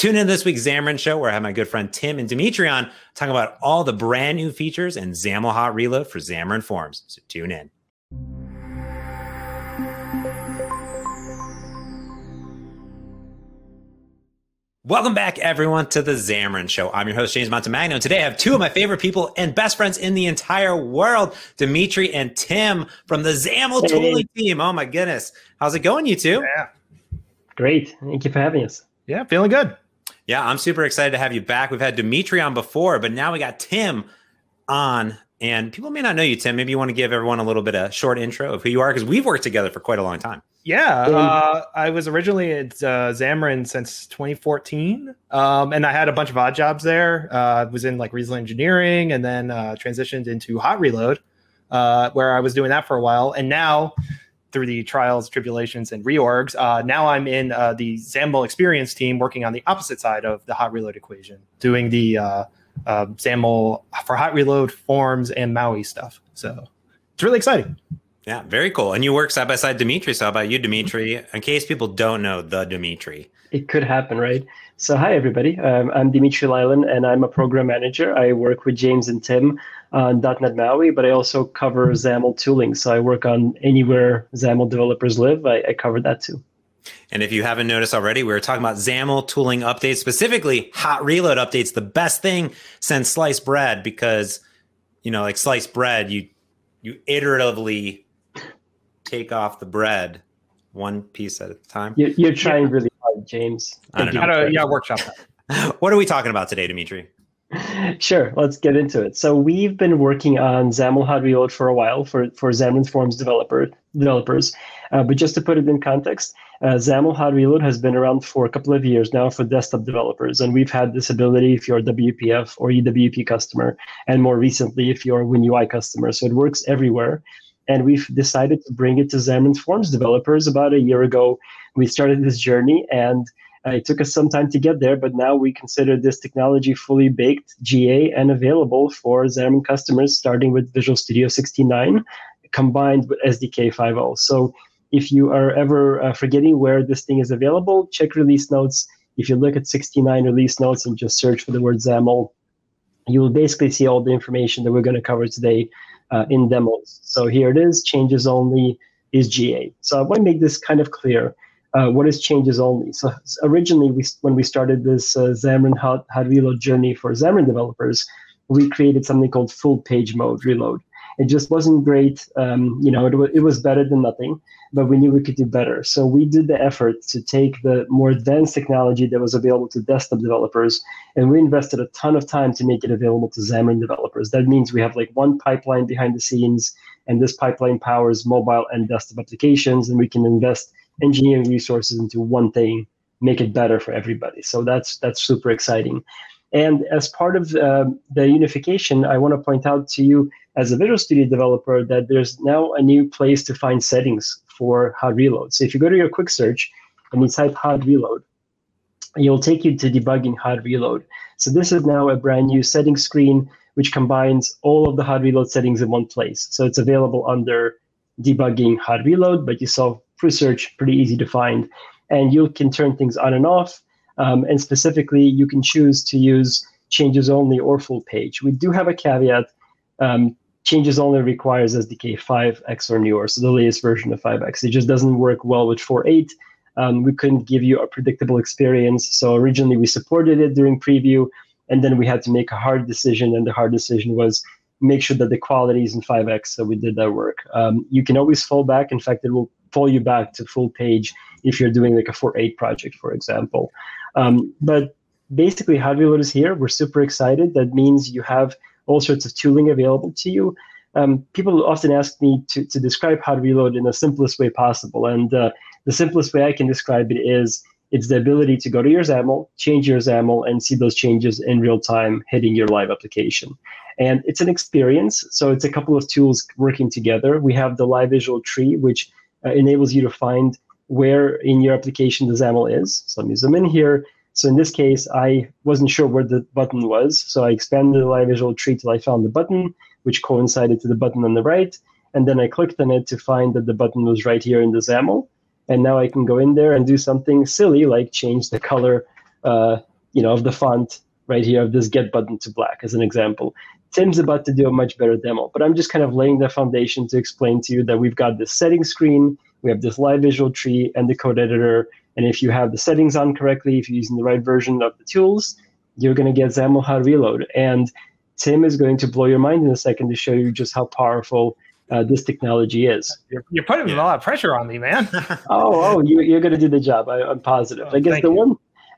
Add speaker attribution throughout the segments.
Speaker 1: Tune in this week's Xamarin Show where I have my good friend Tim and Dmitry on talking about all the brand new features and XAML Hot Reload for Xamarin Forms. So tune in. Welcome back, everyone, to the Xamarin Show. I'm your host, James Montemagno. And today I have two of my favorite people and best friends in the entire world, Dmitry and Tim from the XAML hey. tooling team. Oh, my goodness. How's it going, you two?
Speaker 2: Yeah.
Speaker 3: Great. Thank you for having us.
Speaker 2: Yeah, feeling good.
Speaker 1: Yeah, I'm super excited to have you back. We've had Dmitry on before, but now we got Tim on. And people may not know you, Tim. Maybe you want to give everyone a little bit of short intro of who you are because we've worked together for quite a long time.
Speaker 2: Yeah, uh, I was originally at uh, Xamarin since 2014, um, and I had a bunch of odd jobs there. Uh, I was in like regional engineering, and then uh, transitioned into Hot Reload, uh, where I was doing that for a while. And now, through the trials, tribulations, and reorgs, uh, now I'm in uh, the XAML experience team, working on the opposite side of the Hot Reload equation, doing the uh, uh, XAML for Hot Reload forms and Maui stuff. So it's really exciting.
Speaker 1: Yeah, very cool. And you work side by side Dmitry. So how about you, Dmitry? In case people don't know the Dmitry.
Speaker 3: It could happen, right? So hi everybody. Um, I'm Dmitry Lyalin and I'm a program manager. I work with James and Tim on .NET MAUI, but I also cover XAML tooling. So I work on anywhere XAML developers live. I, I cover that too.
Speaker 1: And if you haven't noticed already, we were talking about XAML tooling updates, specifically hot reload updates, the best thing since sliced bread, because you know, like sliced bread, you you iteratively take off the bread one piece at a time.
Speaker 3: You're, you're trying yeah. really James.
Speaker 1: I don't know.
Speaker 2: yeah, workshop.
Speaker 1: what are we talking about today, Dmitry?
Speaker 3: Sure, let's get into it. So we've been working on XAML Hot Reload for a while for, for Xamarin Forms developer developers. Uh, but just to put it in context, uh, XAML Hot Reload has been around for a couple of years now for desktop developers. And we've had this ability if you're a WPF or UWP customer, and more recently if you're a WinUI customer. So it works everywhere and we've decided to bring it to Xamarin Forms developers about a year ago. We started this journey, and uh, it took us some time to get there, but now we consider this technology fully baked, GA, and available for Xamarin customers, starting with Visual Studio 69, combined with SDK 5.0. So if you are ever uh, forgetting where this thing is available, check release notes. If you look at 69 release notes and just search for the word XAML, you will basically see all the information that we're going to cover today uh, in demos. So here it is, changes only is GA. So I want to make this kind of clear. Uh, what is changes only? So originally, we, when we started this uh, Xamarin Hot, Hot Reload journey for Xamarin developers, we created something called full page mode reload. It just wasn't great. Um, you know, it, w- it was better than nothing, but we knew we could do better. So we did the effort to take the more advanced technology that was available to desktop developers, and we invested a ton of time to make it available to Xamarin developers. That means we have like one pipeline behind the scenes, and this pipeline powers mobile and desktop applications, and we can invest engineering resources into one thing, make it better for everybody. So that's that's super exciting. And as part of uh, the unification, I want to point out to you as a Visual Studio developer that there's now a new place to find settings for hot reload. So if you go to your quick search and you type hot reload, you'll take you to debugging hot reload. So this is now a brand new settings screen which combines all of the hot reload settings in one place. So it's available under debugging hot reload, but you saw through search pretty easy to find. And you can turn things on and off. Um, and specifically, you can choose to use changes only or full page. We do have a caveat. Um, changes only requires SDK 5x or newer, so the latest version of 5x. It just doesn't work well with 4.8. Um, we couldn't give you a predictable experience. So originally we supported it during preview, and then we had to make a hard decision, and the hard decision was make sure that the quality is in 5x. So we did that work. Um, you can always fall back. In fact, it will pull you back to full page if you're doing like a 4.8 project, for example. Um, but basically, Reload is here. We're super excited. That means you have all sorts of tooling available to you. Um, people often ask me to, to describe Hot Reload in the simplest way possible. And uh, the simplest way I can describe it is it's the ability to go to your XAML, change your XAML, and see those changes in real time hitting your live application. And it's an experience. So it's a couple of tools working together. We have the live visual tree, which uh, enables you to find where in your application the XAML is. So let me zoom in here. So in this case, I wasn't sure where the button was. So I expanded the live visual tree till I found the button, which coincided to the button on the right. And then I clicked on it to find that the button was right here in the XAML. And now I can go in there and do something silly like change the color uh, you know, of the font right here of this get button to black as an example. Tim's about to do a much better demo, but I'm just kind of laying the foundation to explain to you that we've got this setting screen, we have this live visual tree and the code editor. And if you have the settings on correctly, if you're using the right version of the tools, you're going to get XAML Hot Reload. And Tim is going to blow your mind in a second to show you just how powerful uh, this technology is.
Speaker 2: You're, you're putting yeah. a lot of pressure on me, man.
Speaker 3: oh, oh, you, you're going to do the job. I, am positive. Oh, I guess the you. one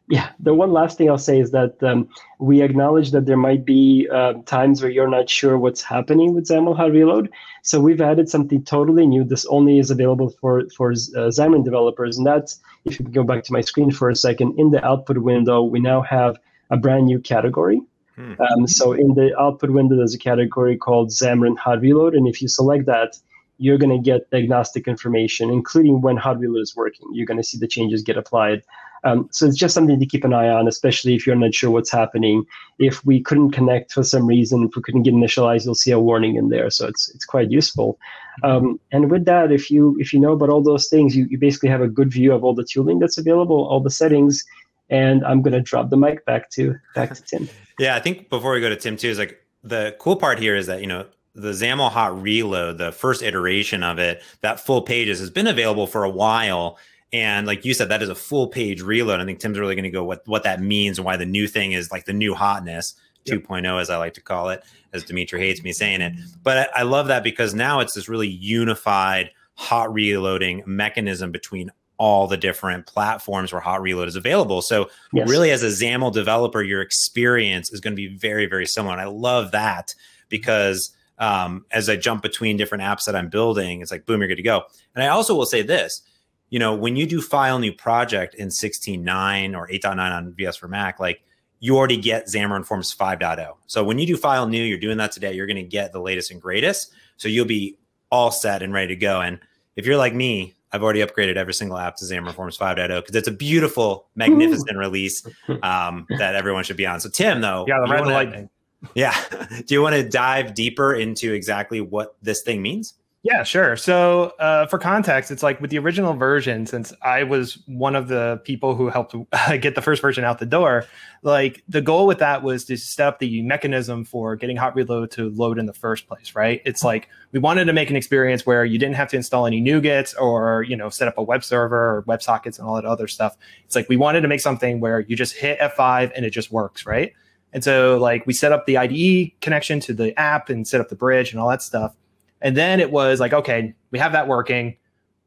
Speaker 3: yeah, the one last thing I'll say is that um, we acknowledge that there might be uh, times where you're not sure what's happening with XAML Hot Reload. So we've added something totally new. This only is available for for uh, Xamarin developers, and that's if you go back to my screen for a second. In the output window, we now have a brand new category. Hmm. Um, so in the output window, there's a category called Xamarin Hot Reload, and if you select that, you're going to get diagnostic information, including when Hot is working. You're going to see the changes get applied. Um, so it's just something to keep an eye on, especially if you're not sure what's happening. If we couldn't connect for some reason, if we couldn't get initialized, you'll see a warning in there. So it's it's quite useful. Um, and with that, if you if you know about all those things, you, you basically have a good view of all the tooling that's available, all the settings. And I'm to drop the mic back to back to Tim.
Speaker 1: yeah, I think before we go to Tim too, is like the cool part here is that you know the XAML Hot Reload, the first iteration of it, that full pages has been available for a while. And like you said, that is a full page reload. I think Tim's really going to go what what that means and why the new thing is like the new hotness. Yep. 2.0 as I like to call it, as Dmitry hates me saying it. But I, I love that because now it's this really unified hot reloading mechanism between all the different platforms where hot reload is available. So yes. really as a XAML developer, your experience is going to be very, very similar. And I love that because um, as I jump between different apps that I'm building, it's like, boom, you're good to go. And I also will say this, you know, when you do file new project in 16.9 or 8.9 on VS for Mac, like you already get Xamarin Forms 5.0. So when you do file new, you're doing that today, you're going to get the latest and greatest. So you'll be all set and ready to go. And if you're like me, I've already upgraded every single app to Xamarin Forms 5.0 because it's a beautiful, magnificent Ooh. release um, that everyone should be on. So Tim, though,
Speaker 2: yeah, the red lightning.
Speaker 1: Yeah. do you want to dive deeper into exactly what this thing means?
Speaker 2: Yeah, sure. So, uh, for context, it's like with the original version, since I was one of the people who helped get the first version out the door, like the goal with that was to set up the mechanism for getting Hot Reload to load in the first place, right? It's like we wanted to make an experience where you didn't have to install any NuGets or, you know, set up a web server or WebSockets and all that other stuff. It's like we wanted to make something where you just hit F5 and it just works, right? And so, like, we set up the IDE connection to the app and set up the bridge and all that stuff and then it was like, okay, we have that working.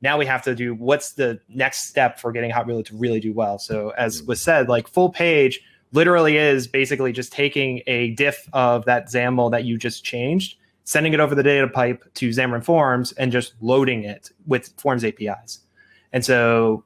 Speaker 2: Now we have to do what's the next step for getting Hot Reload to really do well. So as mm. was said, like full page literally is basically just taking a diff of that XAML that you just changed, sending it over the data pipe to Xamarin Forms, and just loading it with Forms APIs. And so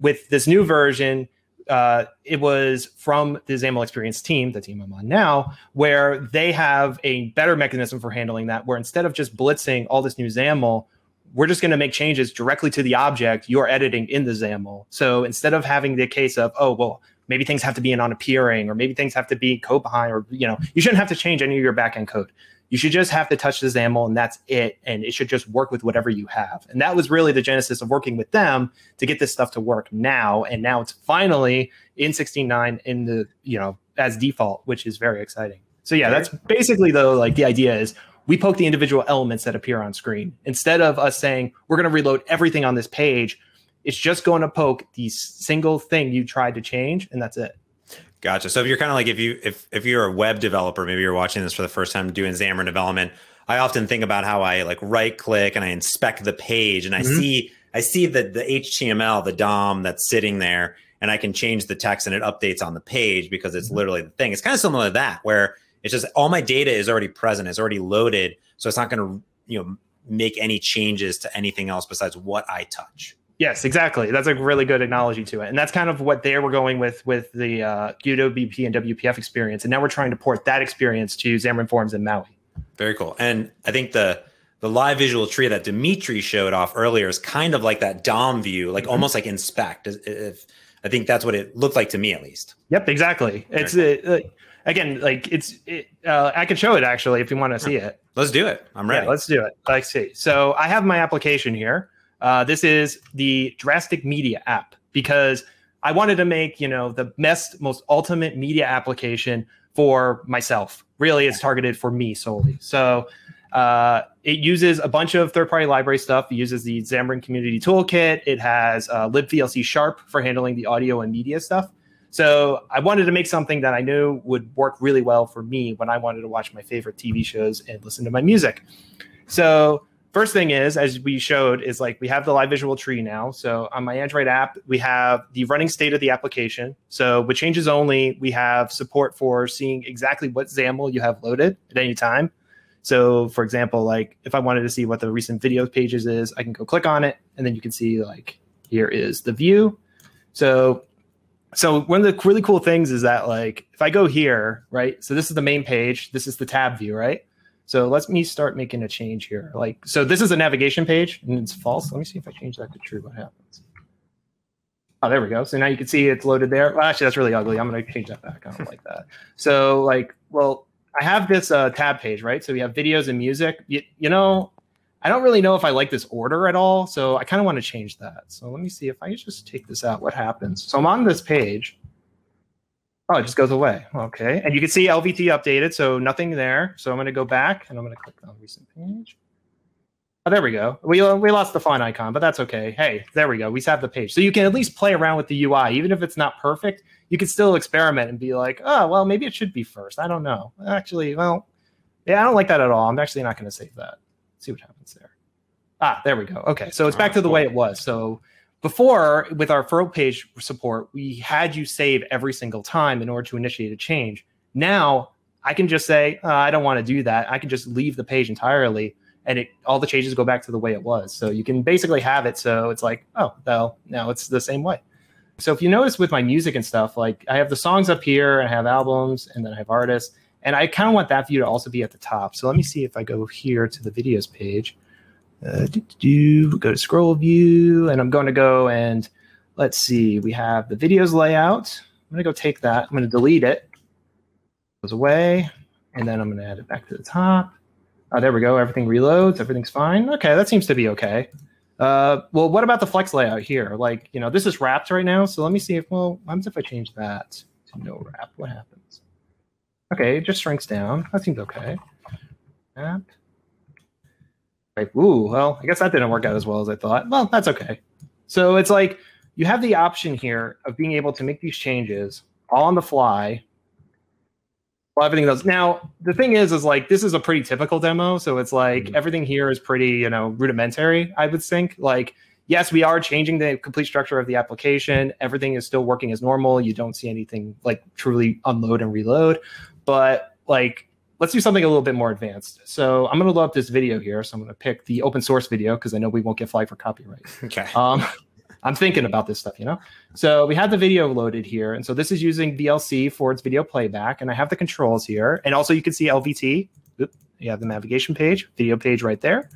Speaker 2: with this new version, uh, it was from the XAML Experience team, the team I'm on now, where they have a better mechanism for handling that. Where instead of just blitzing all this new XAML, we're just going to make changes directly to the object you're editing in the XAML. So instead of having the case of, oh, well, maybe things have to be in on appearing, or maybe things have to be code behind, or you know, you shouldn't have to change any of your backend code. You should just have to touch the XAML and that's it. And it should just work with whatever you have. And that was really the genesis of working with them to get this stuff to work now. And now it's finally in 16.9 in the, you know, as default, which is very exciting. So yeah, that's basically though, like the idea is we poke the individual elements that appear on screen. Instead of us saying we're going to reload everything on this page, it's just going to poke the single thing you tried to change, and that's it.
Speaker 1: Gotcha. So if you're kind of like if you if if you're a web developer, maybe you're watching this for the first time doing Xamarin development. I often think about how I like right click and I inspect the page and I mm-hmm. see I see the the HTML, the DOM that's sitting there, and I can change the text and it updates on the page because it's mm-hmm. literally the thing. It's kind of similar to that where it's just all my data is already present, it's already loaded, so it's not going to you know make any changes to anything else besides what I touch.
Speaker 2: Yes, exactly. That's a really good analogy to it, and that's kind of what they were going with with the uh, UWP and WPF experience, and now we're trying to port that experience to Xamarin Forms and Maui.
Speaker 1: Very cool. And I think the the live visual tree that Dmitry showed off earlier is kind of like that DOM view, like mm-hmm. almost like inspect. If I think that's what it looked like to me, at least.
Speaker 2: Yep, exactly. It's uh, again like it's. It, uh, I can show it actually if you want to see it.
Speaker 1: Let's do it. I'm ready.
Speaker 2: Yeah, let's do it. Let's see. So I have my application here. Uh, this is the Drastic Media app because I wanted to make, you know, the best, most ultimate media application for myself. Really, it's targeted for me solely. So uh, it uses a bunch of third-party library stuff. It uses the Xamarin Community Toolkit. It has uh, libVLC Sharp for handling the audio and media stuff. So I wanted to make something that I knew would work really well for me when I wanted to watch my favorite TV shows and listen to my music. So first thing is, as we showed, is like we have the live visual tree now. So on my Android app, we have the running state of the application. So with changes only, we have support for seeing exactly what XAML you have loaded at any time. So for example, like if I wanted to see what the recent video pages is, I can go click on it and then you can see like here is the view. So so one of the really cool things is that like if I go here, right? So this is the main page, this is the tab view, right? So let me start making a change here. Like, so this is a navigation page and it's false. Let me see if I change that to true. What happens? Oh, there we go. So now you can see it's loaded there. Well, actually, that's really ugly. I'm going to change that back. I don't like that. So like, well, I have this uh, tab page, right? So we have videos and music. You, you know, I don't really know if I like this order at all. So I kind of want to change that. So let me see if I just take this out, what happens? So I'm on this page Oh, it just goes away. Okay. And you can see LVT updated, so nothing there. So I'm going to go back and I'm going to click on recent page. Oh, there we go. We, we lost the font icon, but that's okay. Hey, there we go. We have the page. So you can at least play around with the UI. Even if it's not perfect, you can still experiment and be like, oh, well, maybe it should be first. I don't know. Actually, well, yeah, I don't like that at all. I'm actually not going to save that. Let's see what happens there. Ah, there we go. Okay. So it's back to the way it was. So before, with our front page support, we had you save every single time in order to initiate a change. Now I can just say, uh, I don't want to do that. I can just leave the page entirely and it all the changes go back to the way it was. So you can basically have it so it's like, oh, well, now it's the same way. So if you notice with my music and stuff, like I have the songs up here, and I have albums, and then I have artists, and I kind of want that view to also be at the top. So let me see if I go here to the videos page uh, do, go to scroll view, and I'm going to go and let's see. We have the videos layout. I'm going to go take that. I'm going to delete it. Goes away, and then I'm going to add it back to the top. Oh, there we go. Everything reloads. Everything's fine. Okay, that seems to be okay. Uh, well, what about the flex layout here? Like, you know, this is wrapped right now. So let me see if, well, what happens if I change that to no wrap? What happens? Okay, it just shrinks down. That seems okay. Wrap. Like, ooh, well, I guess that didn't work out as well as I thought. Well, that's okay. So it's like you have the option here of being able to make these changes all on the fly. Well, everything does. Now, the thing is, is like this is a pretty typical demo. So it's like mm-hmm. everything here is pretty, you know, rudimentary, I would think. Like, yes, we are changing the complete structure of the application. Everything is still working as normal. You don't see anything like truly unload and reload. But like let's do something a little bit more advanced. So I'm going to load up this video here. So I'm going to pick the open source video because I know we won't get flagged for copyright.
Speaker 1: Okay.
Speaker 2: Um, I'm thinking about this stuff, you know. So we have the video loaded here, and so this is using VLC for its video playback, and I have the controls here, and also you can see LVT. Oop, you have the navigation page, video page right there.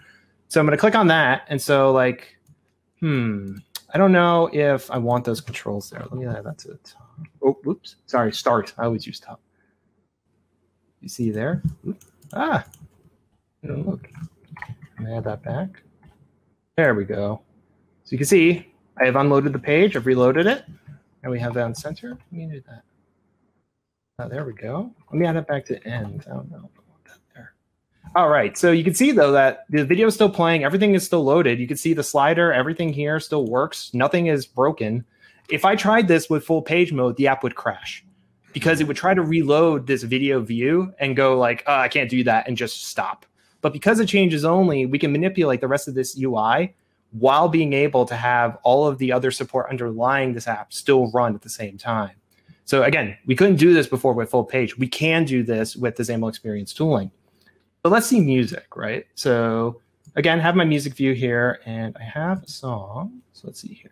Speaker 2: So I'm going to click on that, and so like, hmm, I don't know if I want those controls there. Let me add that to the top. Oh, whoops. sorry, start. I always use top. You see there? Ah, look. add that back. There we go. So you can see I have unloaded the page, I've reloaded it, and we have that on center. Let me do that. Oh, there we go. Let me add it back to end. I don't know. All right. So you can see though that the video is still playing. Everything is still loaded. You can see the slider. Everything here still works. Nothing is broken. If I tried this with full page mode, the app would crash because it would try to reload this video view and go like, oh, I can't do that and just stop. But because it changes only, we can manipulate the rest of this UI while being able to have all of the other support underlying this app still run at the same time. So again, we couldn't do this before with full page. We can do this with the XAML experience tooling. So let's see music, right? So again, have my music view here and I have a song. So let's see here.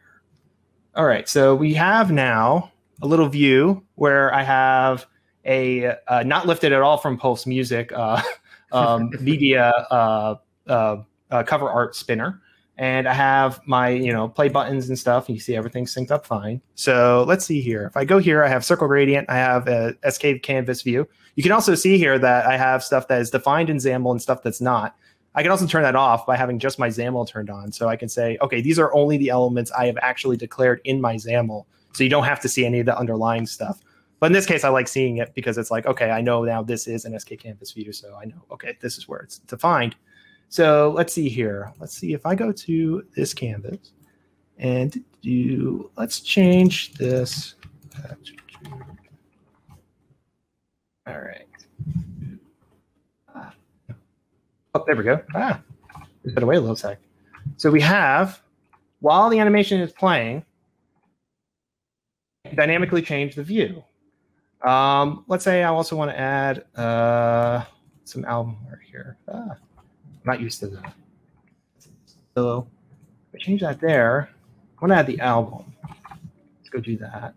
Speaker 2: All right, so we have now a little view where I have a uh, not lifted at all from Pulse Music uh, um, media uh, uh, uh, cover art spinner, and I have my you know play buttons and stuff. And you see everything synced up fine. So let's see here. If I go here, I have Circle Gradient. I have a SK Canvas view. You can also see here that I have stuff that is defined in XAML and stuff that's not. I can also turn that off by having just my XAML turned on. So I can say, okay, these are only the elements I have actually declared in my XAML So you don't have to see any of the underlying stuff. But in this case, I like seeing it because it's like, okay, I know now this is an SK Canvas view. So I know, okay, this is where it's defined. So let's see here. Let's see if I go to this canvas and do, let's change this. All right. Ah. Oh, there we go. Ah, put away a little sec. So we have, while the animation is playing, dynamically change the view. Um, let's say I also want to add uh, some album art here. Ah, I'm not used to that. So if I change that there, I want to add the album. Let's go do that.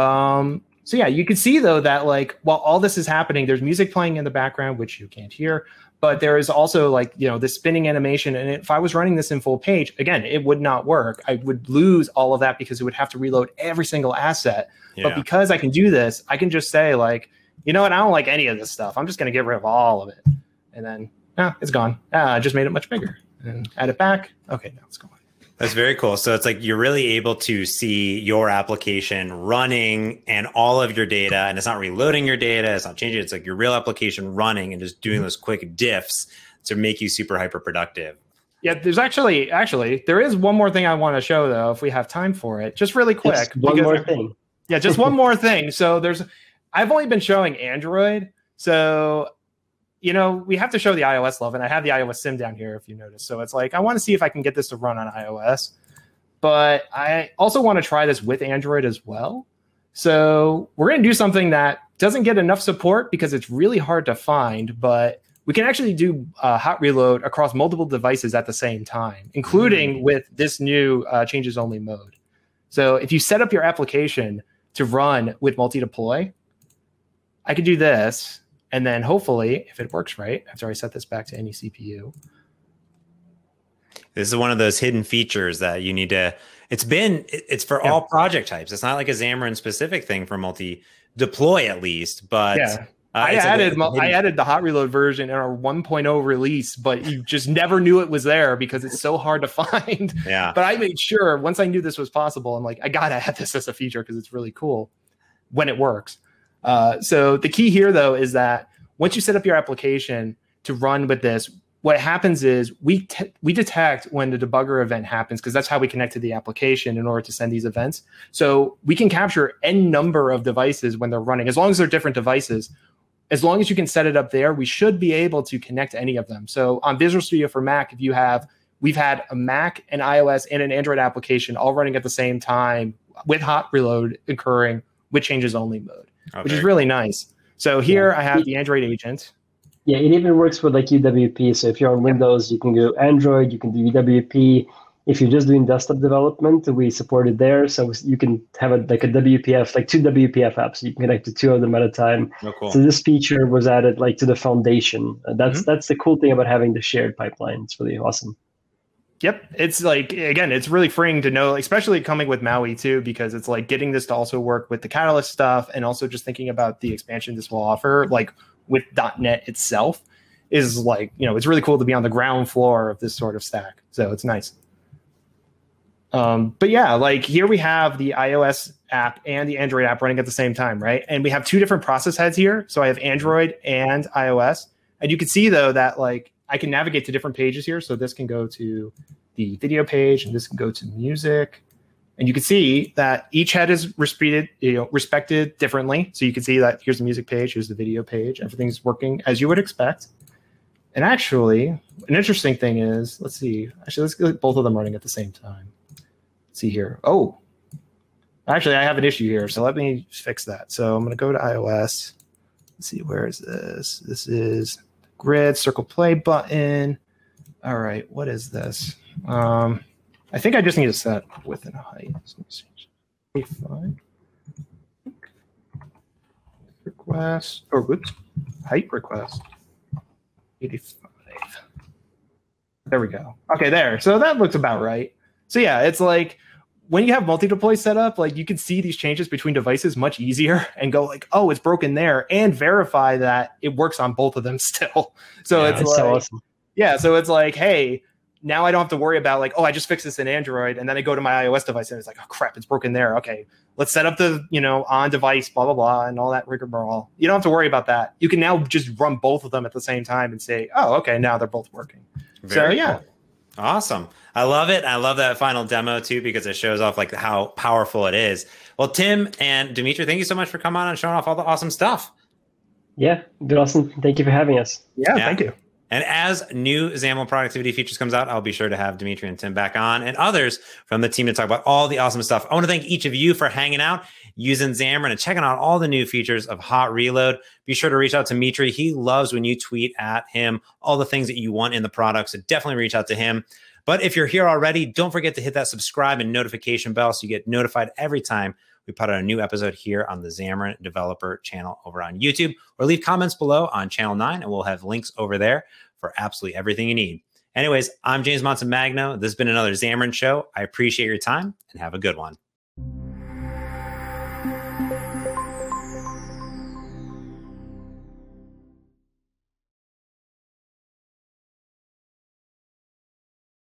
Speaker 2: Um, so yeah, you can see though that like while all this is happening, there's music playing in the background, which you can't hear, but there is also like you know the spinning animation. And if I was running this in full page, again, it would not work. I would lose all of that because it would have to reload every single asset.
Speaker 1: Yeah.
Speaker 2: But because I can do this, I can just say like, you know what, I don't like any of this stuff. I'm just gonna get rid of all of it, and then ah, it's gone. Ah, I just made it much bigger and add it back. Okay, now it's gone.
Speaker 1: That's very cool. So it's like you're really able to see your application running and all of your data, and it's not reloading your data, it's not changing. It's like your real application running and just doing mm-hmm. those quick diffs to make you super hyper productive.
Speaker 2: Yeah, there's actually actually there is one more thing I want to show though, if we have time for it, just really quick.
Speaker 3: Just one
Speaker 2: because-
Speaker 3: more thing.
Speaker 2: Yeah, just one more thing. So there's I've only been showing Android. So you know, we have to show the iOS love, and I have the iOS sim down here if you notice. So it's like I want to see if I can get this to run on iOS, but I also want to try this with Android as well. So we're going to do something that doesn't get enough support because it's really hard to find, but we can actually do uh, hot reload across multiple devices at the same time, including with this new uh, changes only mode. So if you set up your application to run with multi deploy, I could do this. And then hopefully, if it works right, after I set this back to any CPU,
Speaker 1: This is one of those hidden features that you need to. It's been. It's for
Speaker 2: Yeah.
Speaker 1: all project types. It's not like a Xamarin specific thing for multi deploy at least. But
Speaker 2: yeah,
Speaker 1: uh,
Speaker 2: I added I added the hot reload version in our 1.0 release, but you just never knew it was there because it's so hard to find.
Speaker 1: Yeah.
Speaker 2: But I made sure once I knew this was possible, I'm like, I gotta add this as a feature because it's really cool when it works. Uh, so the key here, though, is that once you set up your application to run with this, what happens is we te- we detect when the debugger event happens because that's how we connect to the application in order to send these events. So we can capture n number of devices when they're running, as long as they're different devices. As long as you can set it up there, we should be able to connect any of them. So on Visual Studio for Mac, if you have we've had a Mac, an iOS, and an Android application all running at the same time with hot reload occurring with changes only mode,
Speaker 1: Oh,
Speaker 2: which is
Speaker 1: very
Speaker 2: really nice. So here I have the Android agent.
Speaker 3: Yeah, it even works with like UWP. So if you're on Windows, you can go Android, you can do UWP. If you're just doing desktop development, we support it there. So you can have a, like a WPF, like two WPF apps. You can connect to two of them at a time.
Speaker 1: Oh, cool.
Speaker 3: So this feature was added like to the foundation. Uh, that's
Speaker 2: Mm-hmm.
Speaker 3: that's the cool thing about having the shared pipeline. It's really awesome.
Speaker 2: Yep, it's like again, it's really freeing to know, especially coming with Maui too, because it's like getting this to also work with the Catalyst stuff, and also just thinking about the expansion this will offer, like with .NET itself, is like you know it's really cool to be on the ground floor of this sort of stack. So it's nice. Um, but yeah, like here we have the iOS app and the Android app running at the same time, right? And we have two different process heads here. So I have Android and iOS, and you can see though that like I can navigate to different pages here. So this can go to the video page, and this can go to music. And you can see that each head is respected, you know, respected differently. So you can see that here's the music page, here's the video page. Everything's working as you would expect. And actually, an interesting thing is, let's see. Actually, let's get both of them running at the same time. Let's see here. Oh, actually, I have an issue here. So let me fix that. So I'm going to go to iOS. Let's see, where is this? This is grid circle play button. All right, what is this? Um, I think I just need to set width and height. Fine. Request or whoops, height request. 85. There we go. Okay, there. So that looks about right. So yeah, it's like when you have multi-deploy set up, like you can see these changes between devices much easier and go like, oh, it's broken there, and verify that it works on both of them still. So
Speaker 1: Yeah,
Speaker 2: it's
Speaker 3: It's
Speaker 2: like,
Speaker 3: so awesome.
Speaker 2: yeah, so it's like, hey, now I don't have to worry about like, oh, I just fixed this in Android, and then I go to my iOS device and it's like, oh crap, it's broken there. Okay, let's set up the you know on device, blah blah blah, and all that rigmarole. You don't have to worry about that. You can now just run both of them at the same time and say, oh, okay, now they're both working. Very so yeah,
Speaker 1: cool. Awesome. I love it. I love that final demo too because it shows off like how powerful it is. Well, Tim and Dmitry, thank you so much for coming on and showing off all the awesome stuff.
Speaker 3: Yeah, been awesome. Thank you for having us.
Speaker 2: Yeah, yeah. thank you.
Speaker 1: And as new XAML productivity features comes out, I'll be sure to have Dmitry and Tim back on and others from the team to talk about all the awesome stuff. I want to thank each of you for hanging out, using Xamarin, and checking out all the new features of Hot Reload. Be sure to reach out to Mitri. He loves when you tweet at him all the things that you want in the product. So definitely reach out to him. But if you're here already, don't forget to hit that subscribe and notification bell so you get notified every time we put out a new episode here on the Xamarin Developer channel over on YouTube, or leave comments below on Channel 9, and we'll have links over there for absolutely everything you need. Anyways, I'm James Montemagno. This has been another Xamarin Show. I appreciate your time and have a good one.